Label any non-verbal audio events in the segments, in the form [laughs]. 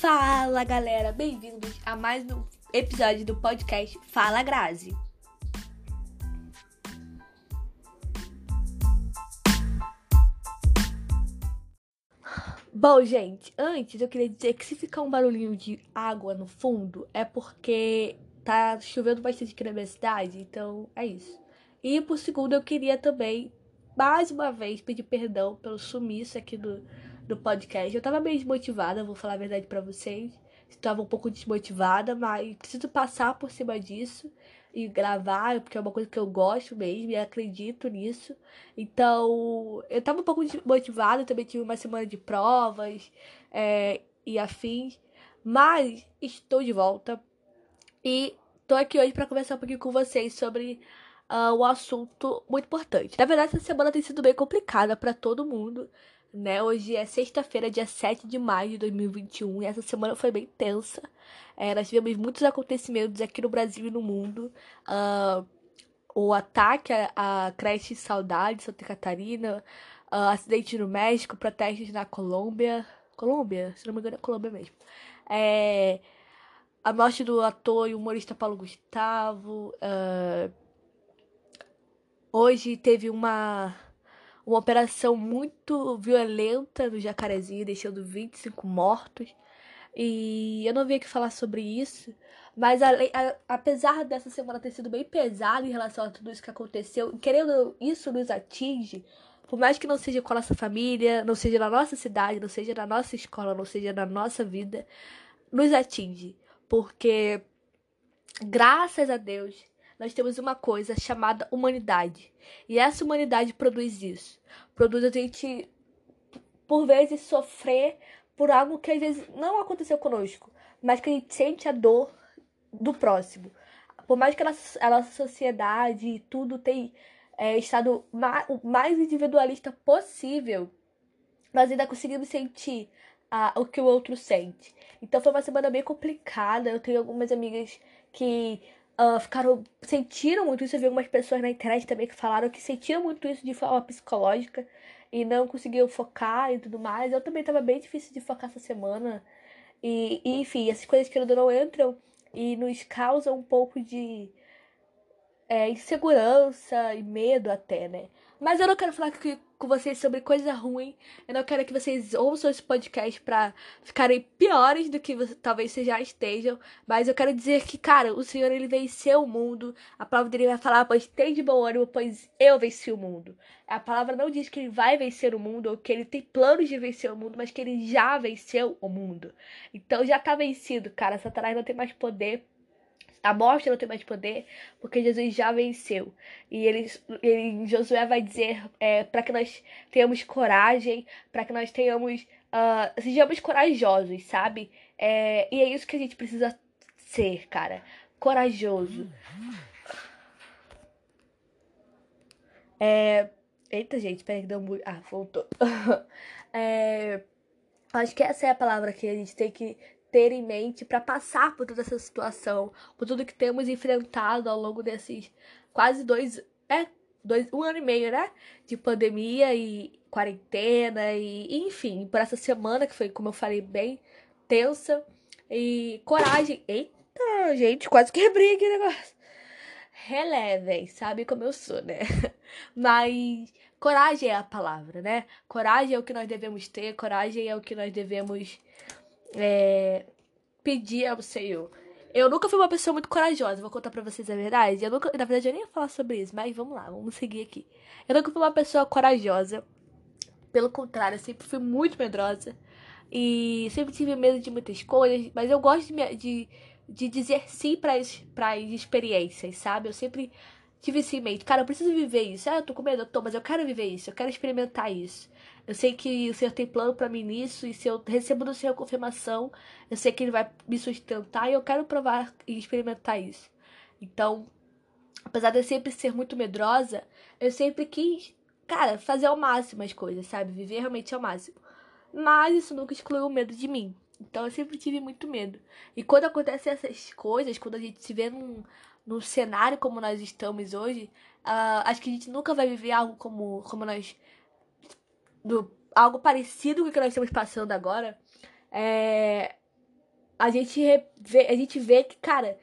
Fala galera, bem-vindos a mais um episódio do podcast Fala Grazi. Bom, gente, antes eu queria dizer que se ficar um barulhinho de água no fundo é porque tá chovendo bastante aqui na minha cidade, então é isso. E por segundo, eu queria também, mais uma vez, pedir perdão pelo sumiço aqui do, do podcast. Eu tava meio desmotivada, vou falar a verdade para vocês. Estava um pouco desmotivada, mas preciso passar por cima disso e gravar, porque é uma coisa que eu gosto mesmo e acredito nisso. Então, eu tava um pouco desmotivada, também tive uma semana de provas é, e afins, mas estou de volta e tô aqui hoje para conversar um pouquinho com vocês sobre uh, um assunto muito importante. Na verdade, essa semana tem sido bem complicada para todo mundo né? Hoje é sexta-feira, dia 7 de maio de 2021, e essa semana foi bem tensa. É, nós tivemos muitos acontecimentos aqui no Brasil e no mundo. Uh, o ataque à creche Saudade, Santa Catarina, uh, acidente no México, protestos na Colômbia. Colômbia? Se não me engano, é Colômbia mesmo. É, a morte do ator e humorista Paulo Gustavo. Uh, hoje teve uma uma operação muito violenta no Jacarezinho, deixando 25 mortos. E eu não vim aqui falar sobre isso, mas a, a, apesar dessa semana ter sido bem pesada em relação a tudo isso que aconteceu, querendo isso nos atinge, por mais que não seja com a nossa família, não seja na nossa cidade, não seja na nossa escola, não seja na nossa vida, nos atinge. Porque, graças a Deus, nós temos uma coisa chamada humanidade. E essa humanidade produz isso. Produz a gente, por vezes, sofrer por algo que às vezes não aconteceu conosco, mas que a gente sente a dor do próximo. Por mais que a nossa, a nossa sociedade e tudo tenha é, estado o mais individualista possível, nós ainda conseguimos sentir o que o outro sente. Então foi uma semana bem complicada. Eu tenho algumas amigas que uh, ficaram. sentiram muito isso. Eu vi algumas pessoas na internet também que falaram que sentiram muito isso de forma psicológica e não conseguiam focar e tudo mais. Eu também tava bem difícil de focar essa semana. E, e enfim, essas coisas que não entram e nos causam um pouco de é, insegurança e medo até, né? Mas eu não quero falar com vocês sobre coisa ruim. Eu não quero que vocês ouçam esse podcast pra ficarem piores do que você, talvez vocês já estejam. Mas eu quero dizer que, cara, o Senhor ele venceu o mundo. A palavra dele vai falar, pois tem de bom ânimo, pois eu venci o mundo. A palavra não diz que ele vai vencer o mundo ou que ele tem planos de vencer o mundo, mas que ele já venceu o mundo. Então já tá vencido, cara. Satanás não tem mais poder a morte não tem mais poder, porque Jesus já venceu. E ele, ele Josué vai dizer é, para que nós tenhamos coragem, para que nós tenhamos. Uh, sejamos corajosos, sabe? É, e é isso que a gente precisa ser, cara. Corajoso. É, eita, gente, peraí que deu muito. Ah, voltou. [laughs] é, acho que essa é a palavra que a gente tem que ter em mente para passar por toda essa situação, por tudo que temos enfrentado ao longo desses quase dois, é, dois, um ano e meio, né? De pandemia e quarentena e enfim, por essa semana que foi, como eu falei, bem tensa e coragem. Eita, gente, quase quebrei aqui negócio. Relevem, sabe como eu sou, né? [laughs] Mas coragem é a palavra, né? Coragem é o que nós devemos ter, coragem é o que nós devemos é, pedir ao Senhor. Eu nunca fui uma pessoa muito corajosa, vou contar pra vocês a verdade. Eu nunca, na verdade, eu nem ia falar sobre isso, mas vamos lá, vamos seguir aqui. Eu nunca fui uma pessoa corajosa. Pelo contrário, eu sempre fui muito medrosa. E sempre tive medo de muitas coisas, mas eu gosto de, de, de dizer sim para as experiências, sabe? Eu sempre tive em mente. Cara, eu preciso viver isso. Ah, eu tô com medo, eu tô, mas eu quero viver isso, eu quero experimentar isso. Eu sei que o Senhor tem plano para mim nisso, e se eu recebo do Senhor confirmação, eu sei que Ele vai me sustentar e eu quero provar e experimentar isso. Então, apesar de eu sempre ser muito medrosa, eu sempre quis, cara, fazer ao máximo as coisas, sabe? Viver realmente ao máximo. Mas isso nunca excluiu o medo de mim. Então eu sempre tive muito medo. E quando acontecem essas coisas, quando a gente se vê num, num cenário como nós estamos hoje, uh, acho que a gente nunca vai viver algo como, como nós do, algo parecido com o que nós estamos passando agora, é, a gente vê, a gente vê que, cara,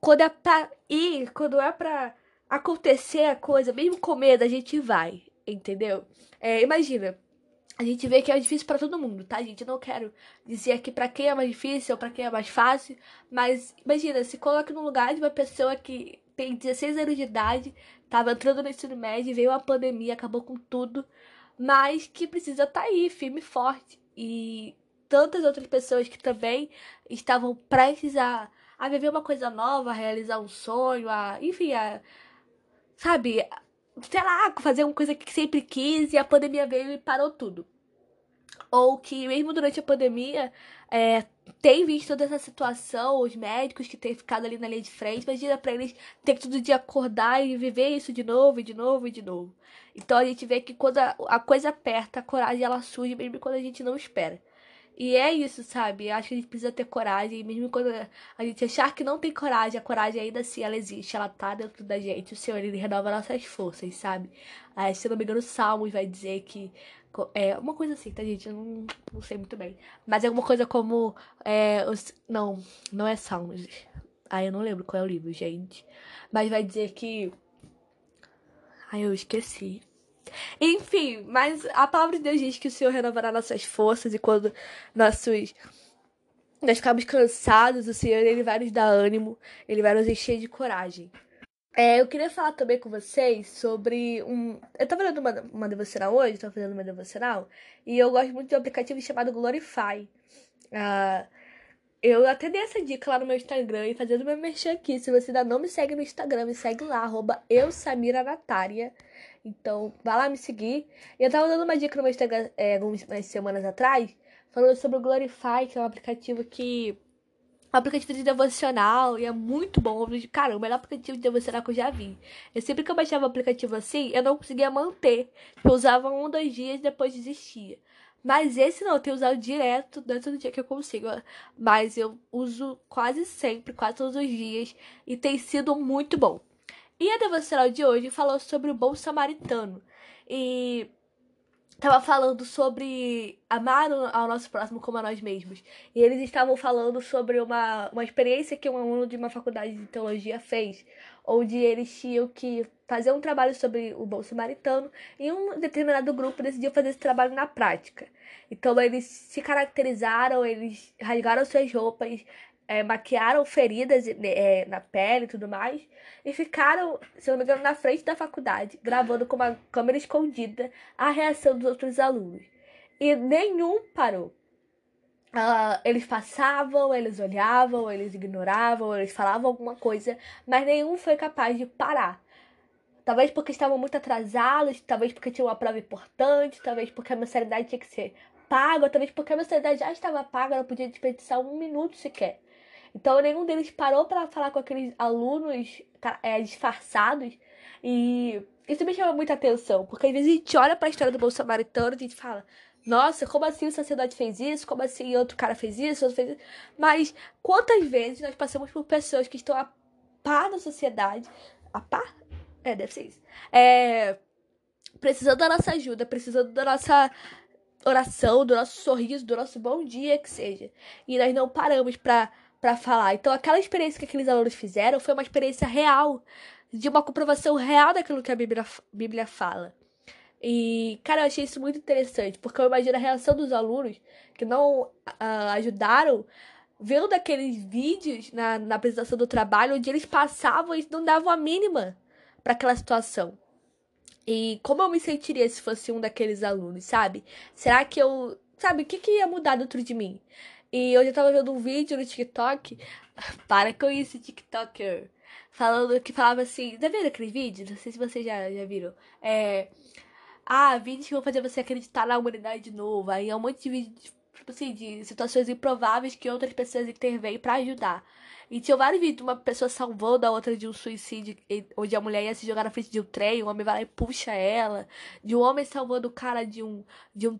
quando é pra ir, quando é pra acontecer a coisa, mesmo com medo, a gente vai, entendeu? É, imagina, a gente vê que é difícil para todo mundo, tá, gente? Eu não quero dizer aqui para quem é mais difícil ou para quem é mais fácil, mas imagina, se coloque no lugar de uma pessoa que tem 16 anos de idade, tava entrando no ensino médio, veio a pandemia, acabou com tudo, mas que precisa estar tá aí, firme e forte. E tantas outras pessoas que também estavam prestes a, a viver uma coisa nova, a realizar um sonho, a, enfim, a, sabe, sei lá, fazer uma coisa que sempre quis e a pandemia veio e parou tudo. Ou que mesmo durante a pandemia é, tem visto toda essa situação, os médicos que têm ficado ali na linha de frente, imagina pra eles ter que todo dia acordar e viver isso de novo, e de novo, e de novo. Então a gente vê que quando a, a coisa aperta, a coragem ela surge mesmo quando a gente não espera. E é isso, sabe? Acho que a gente precisa ter coragem, mesmo quando a gente achar que não tem coragem, a coragem ainda assim, ela existe, ela tá dentro da gente. O Senhor, ele renova nossas forças, sabe? Ah, se não me engano, o Salmos vai dizer que. É uma coisa assim, tá, gente? Eu não, não sei muito bem. Mas é alguma coisa como. É, os, não, não é Salmos. Ah, eu não lembro qual é o livro, gente. Mas vai dizer que. Ai, eu esqueci. Enfim, mas a palavra de Deus diz que o Senhor renovará nossas forças e quando nossos nós ficamos cansados, o Senhor ele vai nos dar ânimo, ele vai nos encher de coragem. É, eu queria falar também com vocês sobre um. Eu tava fazendo uma, uma devocional hoje, tava fazendo uma devocional, e eu gosto muito de um aplicativo chamado Glorify. Uh, eu até dei essa dica lá no meu Instagram e fazendo meu merchan aqui. Se você ainda não me segue no Instagram, me segue lá, arroba eusamiranatária. Então, vá lá me seguir. E eu tava dando uma dica no meu Instagram é, algumas semanas atrás, falando sobre o Glorify, que é um aplicativo que. Aplicativo de devocional e é muito bom. Cara, o melhor aplicativo de devocional que eu já vi. Eu sempre que eu baixava aplicativo assim, eu não conseguia manter. Eu usava um, dois dias e depois desistia. Mas esse não, eu tenho usado direto dentro do dia que eu consigo. Mas eu uso quase sempre, quase todos os dias. E tem sido muito bom. E a devocional de hoje falou sobre o bom samaritano. E estava falando sobre amar ao nosso próximo como a nós mesmos. E eles estavam falando sobre uma, uma experiência que um aluno de uma faculdade de teologia fez, onde eles tinham que fazer um trabalho sobre o bom samaritano e um determinado grupo decidiu fazer esse trabalho na prática. Então eles se caracterizaram, eles rasgaram suas roupas, é, maquiaram feridas é, na pele e tudo mais, e ficaram, se não me engano, na frente da faculdade, gravando com uma câmera escondida a reação dos outros alunos. E nenhum parou. Uh, eles passavam, eles olhavam, eles ignoravam, eles falavam alguma coisa, mas nenhum foi capaz de parar. Talvez porque estavam muito atrasados, talvez porque tinha uma prova importante, talvez porque a mensalidade tinha que ser paga, talvez porque a mensalidade já estava paga, não podia desperdiçar um minuto sequer. Então nenhum deles parou para falar com aqueles alunos é, disfarçados e isso me chama muita atenção, porque às vezes a gente olha para a história do bom samaritano e a gente fala, nossa, como assim o sacerdote fez isso? Como assim outro cara fez isso? Outro fez isso? Mas quantas vezes nós passamos por pessoas que estão a par da sociedade, a par? É, deve ser isso. É, precisando da nossa ajuda, precisando da nossa oração, do nosso sorriso, do nosso bom dia que seja. E nós não paramos para para falar. Então, aquela experiência que aqueles alunos fizeram foi uma experiência real, de uma comprovação real daquilo que a Bíblia, Bíblia fala. E, cara, eu achei isso muito interessante, porque eu imagino a reação dos alunos que não uh, ajudaram, vendo aqueles vídeos na, na apresentação do trabalho, onde eles passavam e não davam a mínima para aquela situação. E como eu me sentiria se fosse um daqueles alunos, sabe? Será que eu. Sabe, o que, que ia mudar dentro de mim? E hoje eu tava vendo um vídeo no TikTok. [laughs] Para com isso, TikToker. Falando que falava assim. Já viram aquele vídeo? Não sei se vocês já, já viram. É. Ah, vídeos que vão fazer você acreditar na humanidade de novo. Aí é um monte de vídeos, tipo assim, de situações improváveis que outras pessoas intervêm para ajudar. E tinha vários vídeos de uma pessoa salvando a outra de um suicídio, onde a mulher ia se jogar na frente de um trem, o homem vai lá e puxa ela. De um homem salvando o cara de um, de um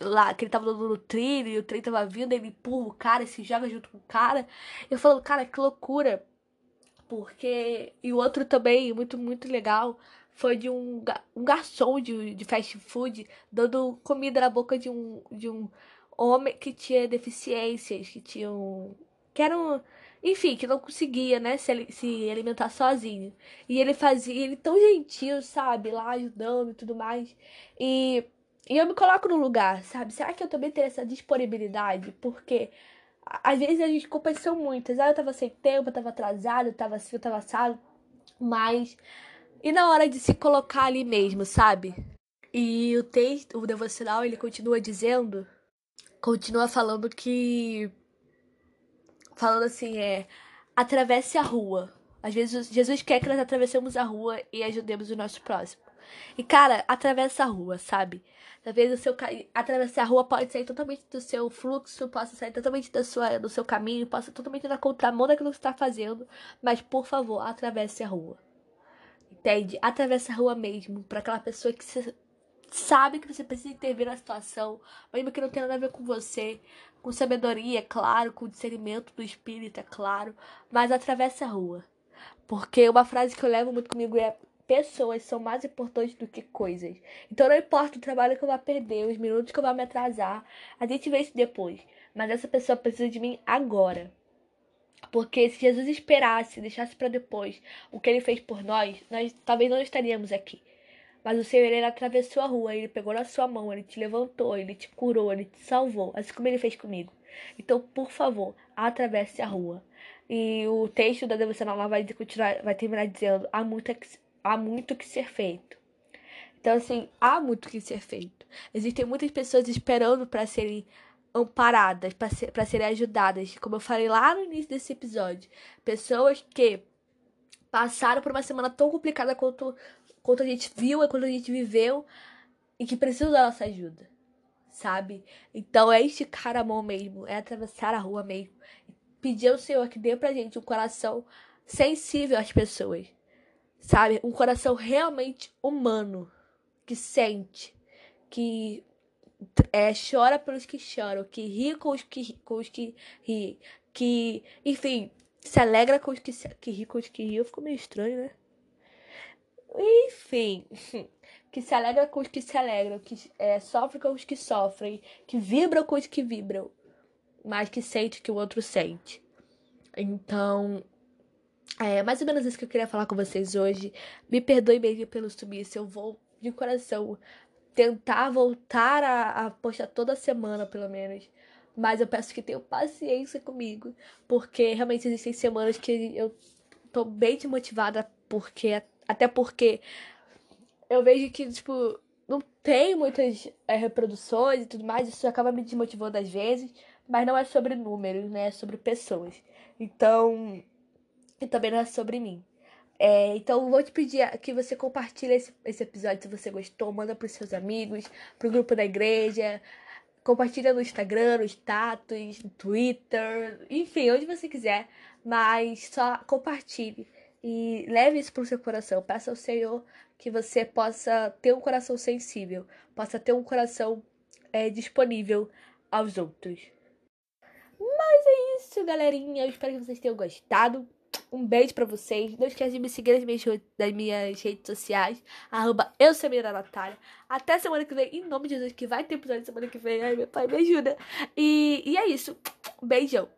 lá, que ele tava no trilho e o trem tava vindo, ele empurra o cara e se joga junto com o cara. Eu falo, cara, que loucura. Porque. E o outro também, muito, muito legal, foi de um, um garçom de, de fast food dando comida na boca de um, de um homem que tinha deficiências, que tinha um, que era um, enfim, que não conseguia, né, se, se alimentar sozinho. E ele fazia, ele tão gentil, sabe, lá ajudando e tudo mais. E, e eu me coloco no lugar, sabe? Será que eu também teria essa disponibilidade? Porque às vezes a gente compensou muitas. Ah, eu tava sem tempo, eu tava atrasado, eu tava assim, eu tava assado. Mas. E na hora de se colocar ali mesmo, sabe? E o texto, o devocional, ele continua dizendo, continua falando que falando assim, é atravesse a rua. Às vezes Jesus quer que nós atravessemos a rua e ajudemos o nosso próximo. E cara, atravessa a rua, sabe? Talvez o seu atravessar a rua pode sair totalmente do seu fluxo, possa sair totalmente da sua, do seu caminho, possa totalmente na contramão daquilo que está fazendo, mas por favor, atravesse a rua. Entende? Atravesse a rua mesmo, para aquela pessoa que sabe que você precisa intervir na situação, mesmo que não tenha nada a ver com você, com sabedoria, é claro, com discernimento do espírito, é claro, mas atravesse a rua. Porque uma frase que eu levo muito comigo é: pessoas são mais importantes do que coisas. Então não importa o trabalho que eu vá perder, os minutos que eu vá me atrasar, a gente vê isso depois. Mas essa pessoa precisa de mim agora. Porque se Jesus esperasse, deixasse para depois o que ele fez por nós, nós talvez não estaríamos aqui. Mas o Senhor, ele atravessou a rua, ele pegou na sua mão, ele te levantou, ele te curou, ele te salvou, assim como ele fez comigo. Então, por favor, atravesse a rua. E o texto da devocional vai, continuar, vai terminar dizendo: há muito, há muito que ser feito. Então, assim, há muito que ser feito. Existem muitas pessoas esperando para serem amparadas, para ser, serem ajudadas. Como eu falei lá no início desse episódio. Pessoas que passaram por uma semana tão complicada quanto quanto a gente viu e quanto a gente viveu e que precisa da nossa ajuda, sabe? Então é esticar a mão mesmo, é atravessar a rua mesmo. Pedir ao Senhor que dê pra gente um coração sensível às pessoas, sabe? Um coração realmente humano, que sente, que é, chora pelos que choram, que ri com os que, com os que ri, que, enfim, se alegra com os que, se, que ri com os que ri. Eu fico meio estranho, né? Enfim, [laughs] que se alegra com os que se alegram, que é, sofre com os que sofrem, que vibra com os que vibram, mas que sente que o outro sente. Então, é mais ou menos isso que eu queria falar com vocês hoje. Me perdoe mesmo pelo sumiço, eu vou de coração tentar voltar a, a postar toda semana, pelo menos. Mas eu peço que tenham paciência comigo, porque realmente existem semanas que eu tô bem desmotivada, porque até porque eu vejo que, tipo, não tem muitas é, reproduções e tudo mais, isso acaba me desmotivando às vezes, mas não é sobre números, né? É sobre pessoas. Então, e também não é sobre mim. É, então, vou te pedir que você compartilhe esse, esse episódio se você gostou, manda para os seus amigos, para o grupo da igreja, compartilha no Instagram, no status, no Twitter, enfim, onde você quiser, mas só compartilhe e leve isso para o seu coração. Peça ao Senhor que você possa ter um coração sensível, possa ter um coração é, disponível aos outros. Mas é isso, galerinha. Eu espero que vocês tenham gostado. Um beijo para vocês. Não esqueça de me seguir nas minhas, nas minhas redes sociais. Arroba eu Natália. Até semana que vem. Em nome de Jesus, que vai ter episódio semana que vem. Ai, meu pai, me ajuda. E, e é isso. Beijão.